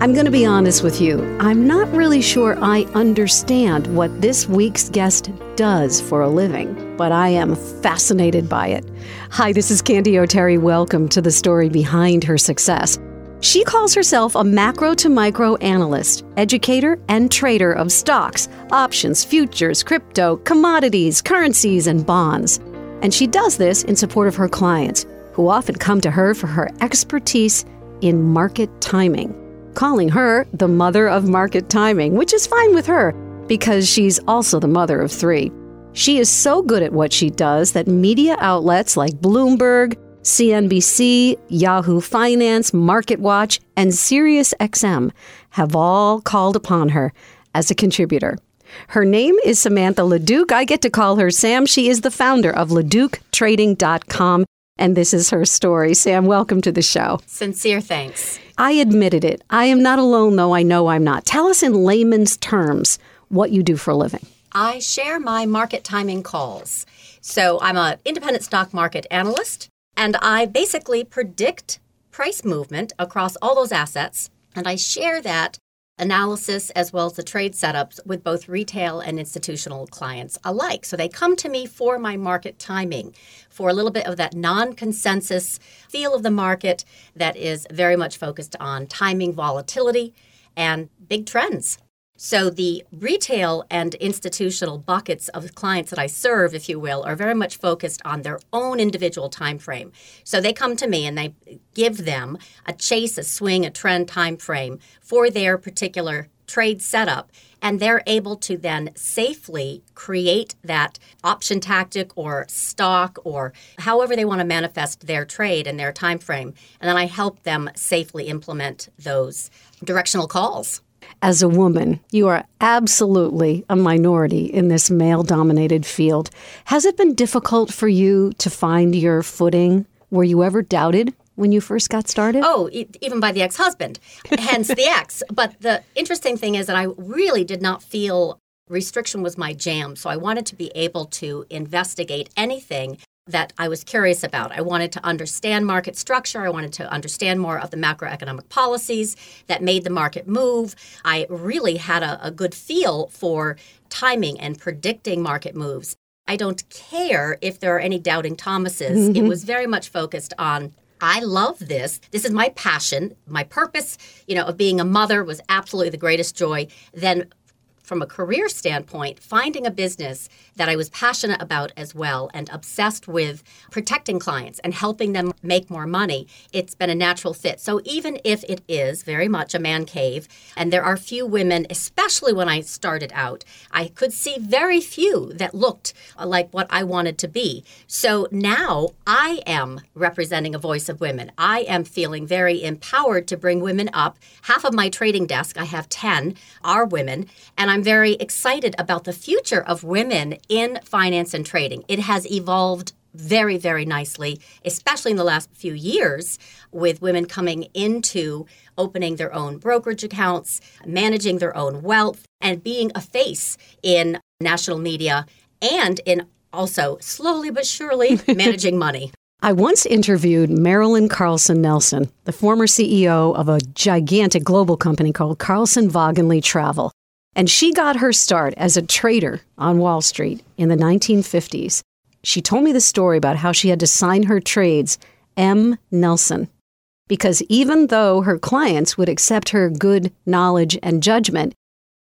I'm going to be honest with you. I'm not really sure I understand what this week's guest does for a living, but I am fascinated by it. Hi, this is Candy O'Terry. Welcome to the story behind her success. She calls herself a macro to micro analyst, educator, and trader of stocks, options, futures, crypto, commodities, currencies, and bonds. And she does this in support of her clients, who often come to her for her expertise in market timing calling her the mother of market timing, which is fine with her because she's also the mother of three. She is so good at what she does that media outlets like Bloomberg, CNBC, Yahoo Finance, MarketWatch, and SiriusXM have all called upon her as a contributor. Her name is Samantha LaDuc. I get to call her Sam. She is the founder of LaDucTrading.com, and this is her story. Sam, welcome to the show. Sincere thanks. I admitted it. I am not alone, though I know I'm not. Tell us in layman's terms what you do for a living. I share my market timing calls. So I'm an independent stock market analyst, and I basically predict price movement across all those assets. And I share that analysis as well as the trade setups with both retail and institutional clients alike. So they come to me for my market timing, for a little bit of that non consensus feel of the market that is very much focused on timing volatility and big trends. So the retail and institutional buckets of clients that I serve, if you will, are very much focused on their own individual time frame. So they come to me and they give them a chase, a swing, a trend time frame for their particular trade setup. And they're able to then safely create that option tactic or stock or however they want to manifest their trade and their time frame. And then I help them safely implement those directional calls as a woman, you are absolutely a minority in this male dominated field. Has it been difficult for you to find your footing? Were you ever doubted when you first got started? Oh, even by the ex husband, hence the ex. But the interesting thing is that I really did not feel restriction was my jam. So I wanted to be able to investigate anything that I was curious about. I wanted to understand market structure. I wanted to understand more of the macroeconomic policies that made the market move. I really had a, a good feel for timing and predicting market moves. I don't care if there are any doubting Thomases. Mm-hmm. It was very much focused on I love this. This is my passion. My purpose, you know, of being a mother was absolutely the greatest joy. Then from a career standpoint, finding a business that I was passionate about as well and obsessed with protecting clients and helping them make more money, it's been a natural fit. So even if it is very much a man cave, and there are few women, especially when I started out, I could see very few that looked like what I wanted to be. So now I am representing a voice of women. I am feeling very empowered to bring women up. Half of my trading desk, I have 10, are women, and I'm I'm very excited about the future of women in finance and trading. It has evolved very, very nicely, especially in the last few years, with women coming into opening their own brokerage accounts, managing their own wealth, and being a face in national media and in also slowly but surely managing money. I once interviewed Marilyn Carlson Nelson, the former CEO of a gigantic global company called Carlson Wagonlit Travel. And she got her start as a trader on Wall Street in the 1950s. She told me the story about how she had to sign her trades M. Nelson. Because even though her clients would accept her good knowledge and judgment,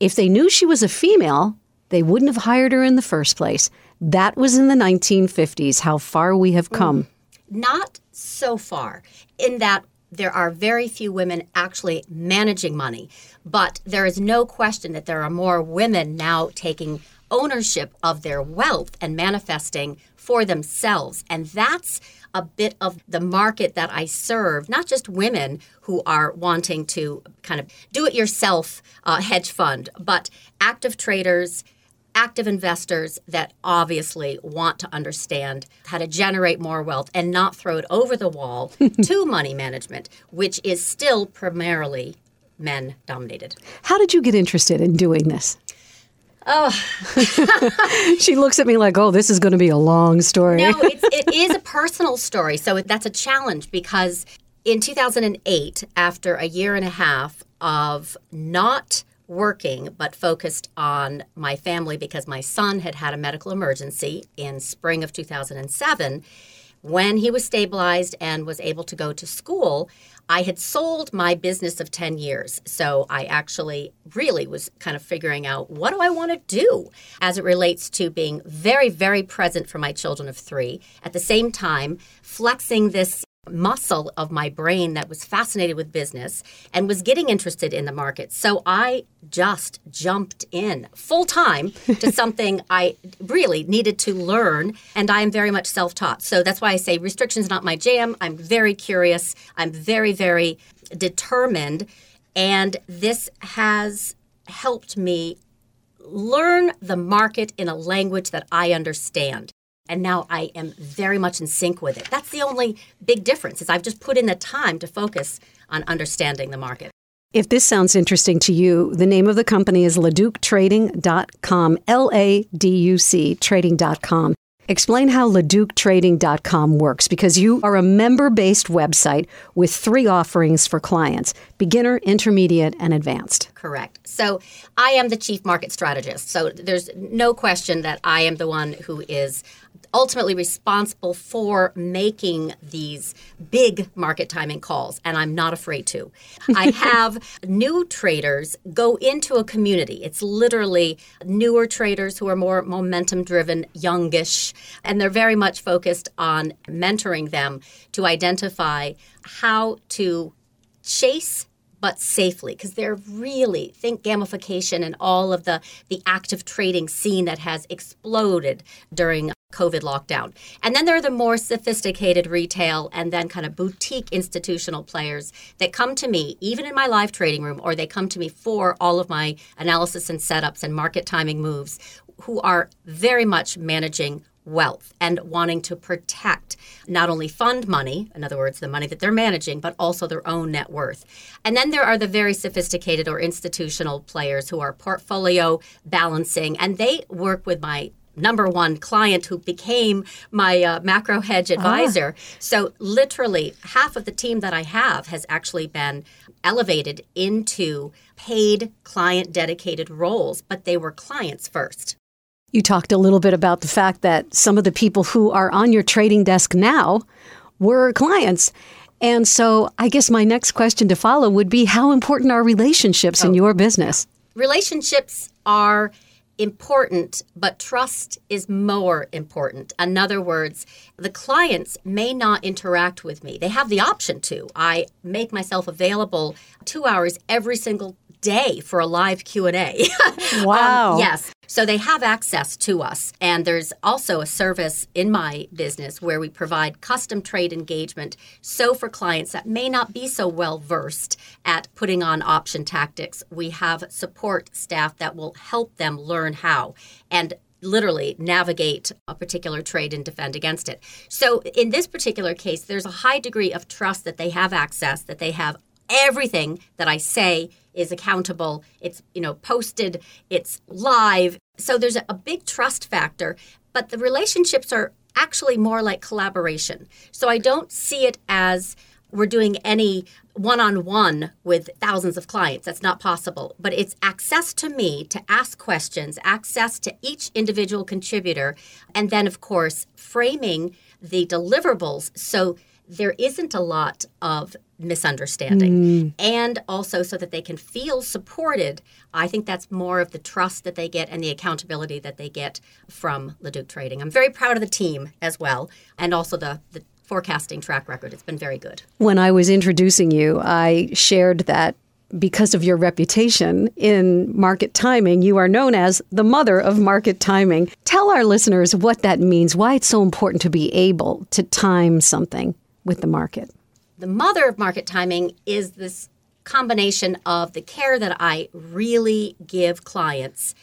if they knew she was a female, they wouldn't have hired her in the first place. That was in the 1950s, how far we have come. Not so far, in that there are very few women actually managing money. But there is no question that there are more women now taking ownership of their wealth and manifesting for themselves. And that's a bit of the market that I serve, not just women who are wanting to kind of do it yourself uh, hedge fund, but active traders, active investors that obviously want to understand how to generate more wealth and not throw it over the wall to money management, which is still primarily men dominated. How did you get interested in doing this? Oh, she looks at me like, "Oh, this is going to be a long story." no, it's, it is a personal story, so that's a challenge because in 2008, after a year and a half of not working but focused on my family because my son had had a medical emergency in spring of 2007 when he was stabilized and was able to go to school I had sold my business of 10 years. So I actually really was kind of figuring out what do I want to do as it relates to being very, very present for my children of three. At the same time, flexing this muscle of my brain that was fascinated with business and was getting interested in the market. So I just jumped in full time to something I really needed to learn. And I am very much self taught. So that's why I say restrictions not my jam. I'm very curious. I'm very, very determined. And this has helped me learn the market in a language that I understand and now I am very much in sync with it. That's the only big difference is I've just put in the time to focus on understanding the market. If this sounds interesting to you, the name of the company is LaDucTrading.com, L A D U C trading.com. Explain how LaDucTrading.com works because you are a member based website with three offerings for clients beginner, intermediate, and advanced. Correct. So I am the chief market strategist. So there's no question that I am the one who is ultimately responsible for making these big market timing calls, and I'm not afraid to. I have new traders go into a community. It's literally newer traders who are more momentum driven, youngish, and they're very much focused on mentoring them to identify how to chase but safely because they're really think gamification and all of the the active trading scene that has exploded during COVID lockdown. And then there are the more sophisticated retail and then kind of boutique institutional players that come to me, even in my live trading room, or they come to me for all of my analysis and setups and market timing moves, who are very much managing wealth and wanting to protect not only fund money, in other words, the money that they're managing, but also their own net worth. And then there are the very sophisticated or institutional players who are portfolio balancing, and they work with my number one client who became my uh, macro hedge ah. advisor. Ah. So, literally, half of the team that I have has actually been elevated into paid client dedicated roles, but they were clients first. You talked a little bit about the fact that some of the people who are on your trading desk now were clients. And so I guess my next question to follow would be how important are relationships oh, in your business? Relationships are important, but trust is more important. In other words, the clients may not interact with me. They have the option to. I make myself available 2 hours every single day for a live Q&A. Wow. um, yes. So they have access to us. And there's also a service in my business where we provide custom trade engagement. So for clients that may not be so well versed at putting on option tactics, we have support staff that will help them learn how. And literally navigate a particular trade and defend against it. So in this particular case, there's a high degree of trust that they have access, that they have everything that I say is accountable. It's, you know, posted, it's live. So there's a, big trust factor, but the relationships are actually more like collaboration. So I don't see it as we're doing any one on one with thousands of clients. That's not possible. But it's access to me to ask questions, access to each individual contributor, and then, of course, framing the deliverables so there isn't a lot of misunderstanding. Mm. And also so that they can feel supported. I think that's more of the trust that they get and the accountability that they get from LaDuc Trading. I'm very proud of the team as well, and also the, the forecasting track record. It's been very good. When I was introducing you, I shared that because of your reputation in market timing, you are known as the mother of market timing. Tell our listeners what that means, why it's so important to be able to time something with the market? The mother of market timing is this combination of the care that I really give clients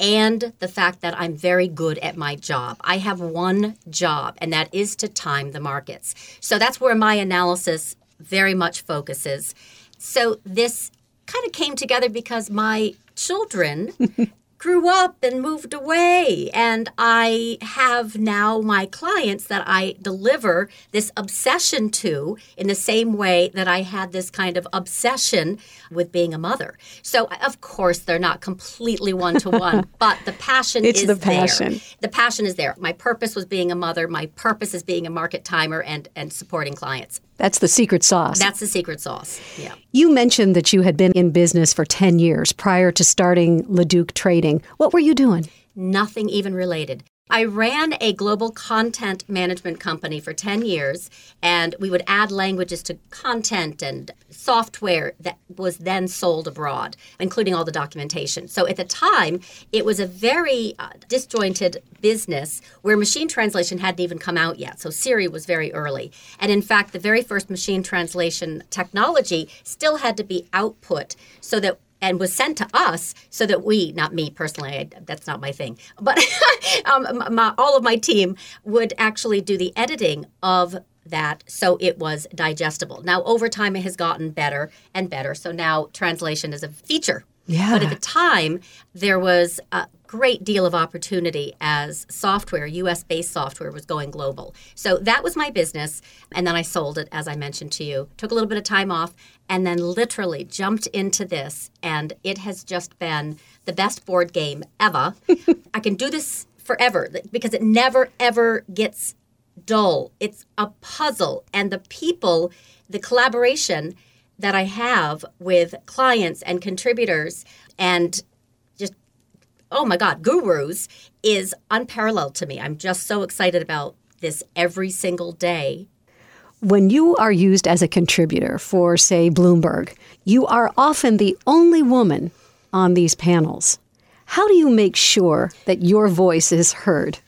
and the fact that I'm very good at my job. I have one job, and that is to time the markets. So that's where my analysis very much focuses. So this kind of came together because my children grew up and moved away. And I have now my clients that I deliver this obsession to in the same way that I had this kind of obsession with being a mother. So, of course, they're not completely one to one, but the passion it's is the passion. there. The passion is there. My purpose was being a mother. My purpose is being a market timer and, and supporting clients. That's the secret sauce. That's the secret sauce. Yeah. You mentioned that you had been in business for 10 years prior to starting LaDuc Trading. What were you doing? Nothing even related. I ran a global content management company for 10 years, and we would add languages to content and software that was then sold abroad, including all the documentation. So at the time, it was a very uh, disjointed business where machine translation hadn't even come out yet. So Siri was very early. And in fact, the very first machine translation technology still had to be output so that and was sent to us so that we, not me personally, I, that's not my thing, but um, my, all of my team would actually do the editing of that so it was digestible. Now, over time, it has gotten better and better. So now translation is a feature. Yeah. But at the time, there was a great deal of opportunity as software, US based software, was going global. So that was my business. And then I sold it, as I mentioned to you. Took a little bit of time off and then literally jumped into this. And it has just been the best board game ever. I can do this forever because it never, ever gets dull. It's a puzzle. And the people, the collaboration, that I have with clients and contributors and oh my God, gurus is unparalleled to me. I'm just so excited about this every single day. When you are used as a contributor for, say, Bloomberg, you are often the only woman on these panels. How do you make sure that your voice is heard?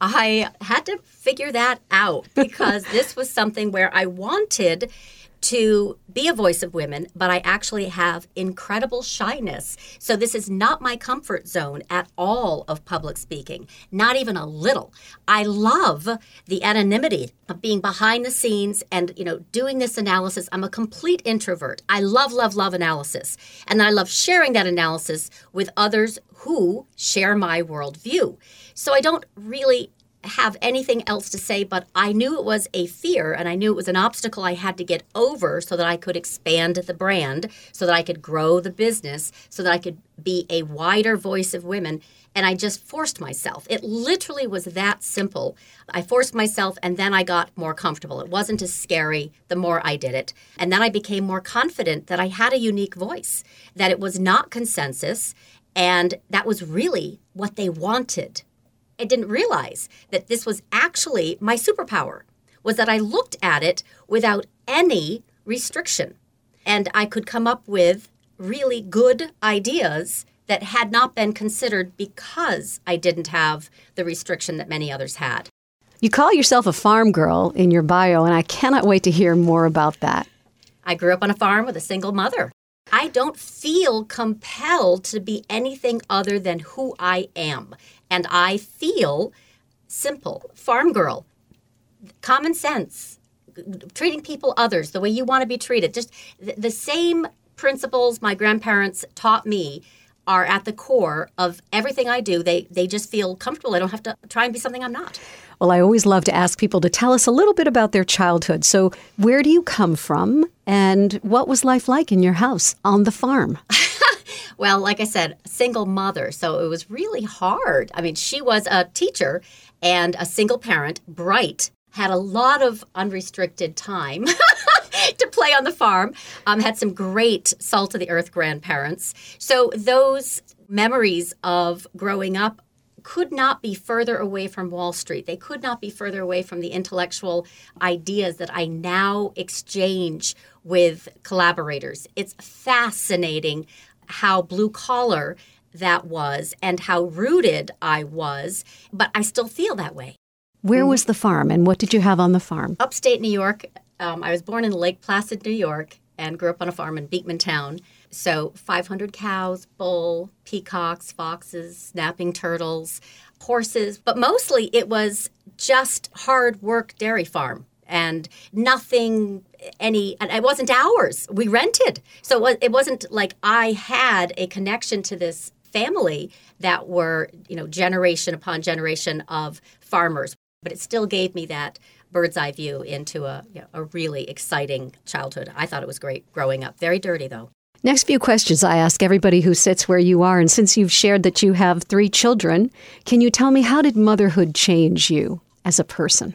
I had to figure that out because this was something where I wanted to be a voice of women, but I actually have incredible shyness. So this is not my comfort zone at all of public speaking, not even a little. I love the anonymity of being behind the scenes and, you know, doing this analysis. I'm a complete introvert. I love, love, love analysis. And I love sharing that analysis with others who share my worldview. So I don't really have anything else to say, but I knew it was a fear and I knew it was an obstacle I had to get over so that I could expand the brand, so that I could grow the business, so that I could be a wider voice of women. And I just forced myself. It literally was that simple. I forced myself and then I got more comfortable. It wasn't as scary the more I did it. And then I became more confident that I had a unique voice, that it was not consensus, and that was really what they wanted. I didn't realize that this was actually my superpower was that I looked at it without any restriction and I could come up with really good ideas that had not been considered because I didn't have the restriction that many others had. You call yourself a farm girl in your bio, and I cannot wait to hear more about that. I grew up on a farm with a single mother. I don't feel compelled to be anything other than who I am. And I feel simple, farm girl, common sense, treating people others the way you want to be treated. Just the same principles my grandparents taught me are at the core of everything I do. They they just feel comfortable. I don't have to try and be something I'm not. Well, I always love to ask people to tell us a little bit about their childhood. So, where do you come from and what was life like in your house on the farm? well, like I said, single mother, so it was really hard. I mean, she was a teacher and a single parent, bright, had a lot of unrestricted time. to play on the farm. Um, had some great salt of the earth grandparents. So those memories of growing up could not be further away from Wall Street. They could not be further away from the intellectual ideas that I now exchange with collaborators. It's fascinating how blue collar that was and how rooted I was, but I still feel that way. Where was the farm and what did you have on the farm? Upstate New York. Um, I was born in Lake Placid, New York, and grew up on a farm in Beekmantown. So 500 cows, bull, peacocks, foxes, snapping turtles, horses, but mostly it was just hard work dairy farm and nothing any and it wasn't ours we rented so it wasn't like i had a connection to this family that were, you know, generation upon generation of farmers. But it still gave me that bird's eye view into a, you know, a really exciting childhood. I thought it was great growing up. Very dirty, though. Next few questions I ask everybody who sits where you are. And since you've shared that you have three children, can you tell me how did motherhood change you as a person?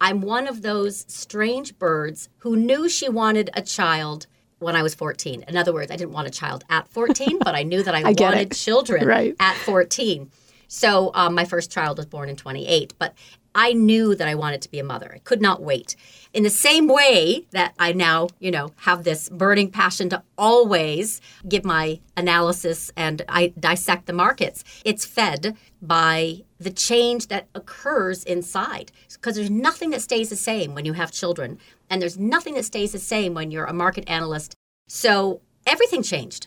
I'm one of those strange birds who knew she wanted a child when I was 14. In other words, I didn't want a child at 14, but I knew that I, I wanted children right. at 14. So um, my first child was born in 28, but I knew that I wanted to be a mother. I could not wait. In the same way that I now, you know, have this burning passion to always give my analysis and I dissect the markets, it's fed by the change that occurs inside. Because there's nothing that stays the same when you have children, and there's nothing that stays the same when you're a market analyst. So everything changed.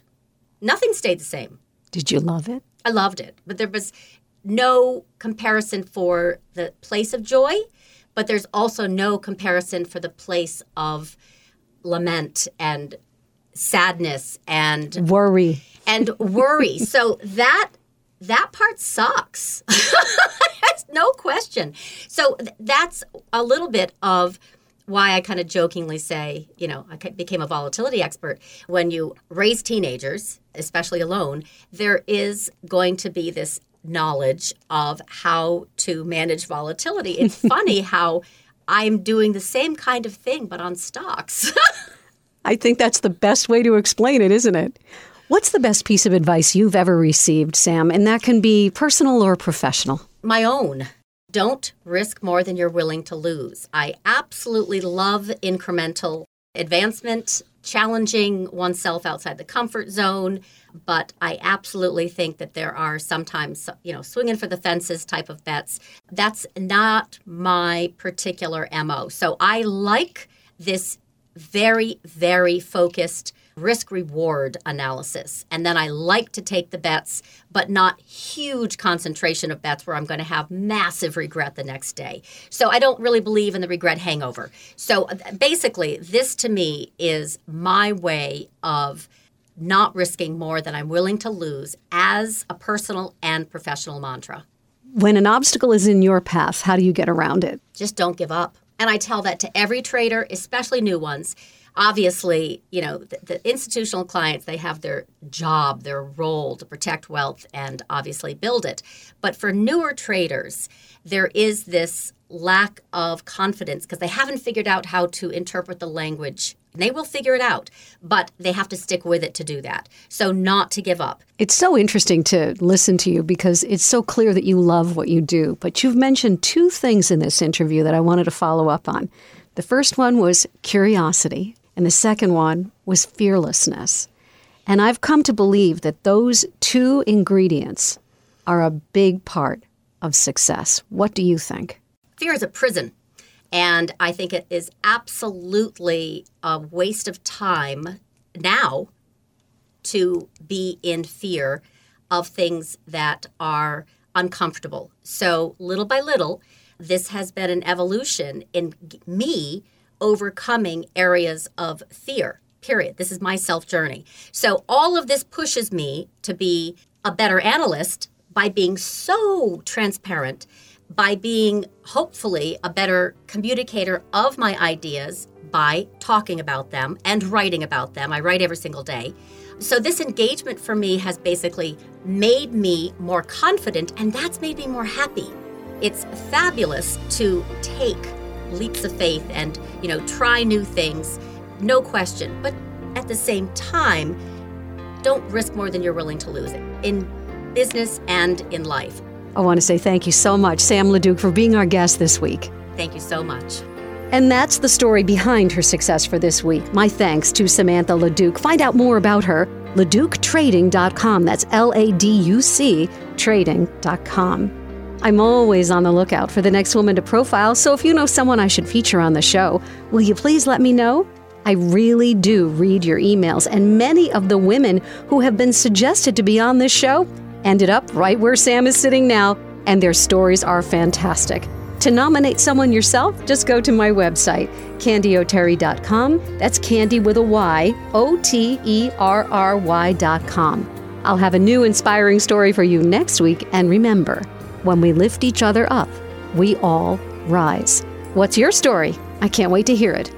Nothing stayed the same. Did you love it? I loved it. But there was no comparison for the place of joy, but there's also no comparison for the place of lament and sadness and worry and worry. so that that part sucks. that's no question. So th- that's a little bit of why I kind of jokingly say, you know, I became a volatility expert. When you raise teenagers, especially alone, there is going to be this knowledge of how to manage volatility. It's funny how I'm doing the same kind of thing, but on stocks. I think that's the best way to explain it, isn't it? What's the best piece of advice you've ever received, Sam? And that can be personal or professional. My own. Don't risk more than you're willing to lose. I absolutely love incremental advancement, challenging oneself outside the comfort zone, but I absolutely think that there are sometimes, you know, swinging for the fences type of bets. That's not my particular MO. So I like this very, very focused risk reward analysis. And then I like to take the bets, but not huge concentration of bets where I'm going to have massive regret the next day. So I don't really believe in the regret hangover. So uh, basically, this to me is my way of not risking more than I'm willing to lose as a personal and professional mantra. When an obstacle is in your path, how do you get around it? Just don't give up. And I tell that to every trader, especially new ones obviously, you know, the, the, institutional clients, they have their job, their role to protect wealth and obviously build it. But for newer traders, there is this lack of confidence because they haven't figured out how to interpret the language. They will figure it out, but they have to stick with it to do that. So, not to give up. It's so interesting to listen to you because it's so clear that you love what you do. But you've mentioned two things in this interview that I wanted to follow up on. The first one was curiosity, and the second one was fearlessness. And I've come to believe that those two ingredients are a big part of success. What do you think? Fear is a prison. And I think it is absolutely a waste of time now to be in fear of things that are uncomfortable. So, little by little, this has been an evolution in me overcoming areas of fear, period. This is my self journey. So all of this pushes me to be a better analyst by being so transparent, by being hopefully a better communicator of my ideas by talking about them and writing about them. I write every single day. So, this engagement for me has basically made me more confident, and that's made me more happy. It's fabulous to take leaps of faith and, you know, try new things, no question. But at the same time, don't risk more than you're willing to lose in business and in life. I want to say thank you so much, Sam LaDuc, for being our guest this week. Thank you so much. And that's the story behind her success for this week. My thanks to Samantha LaDuc. Find out more about her, laductrading.com. That's L A D U C trading.com. I'm always on the lookout for the next woman to profile, so if you know someone I should feature on the show, will you please let me know? I really do read your emails, and many of the women who have been suggested to be on this show ended up right where Sam is sitting now, and their stories are fantastic. To nominate someone yourself, just go to my website, candyoterry.com. That's candy with a Y, O T E R R Y.com. I'll have a new inspiring story for you next week. And remember, when we lift each other up, we all rise. What's your story? I can't wait to hear it.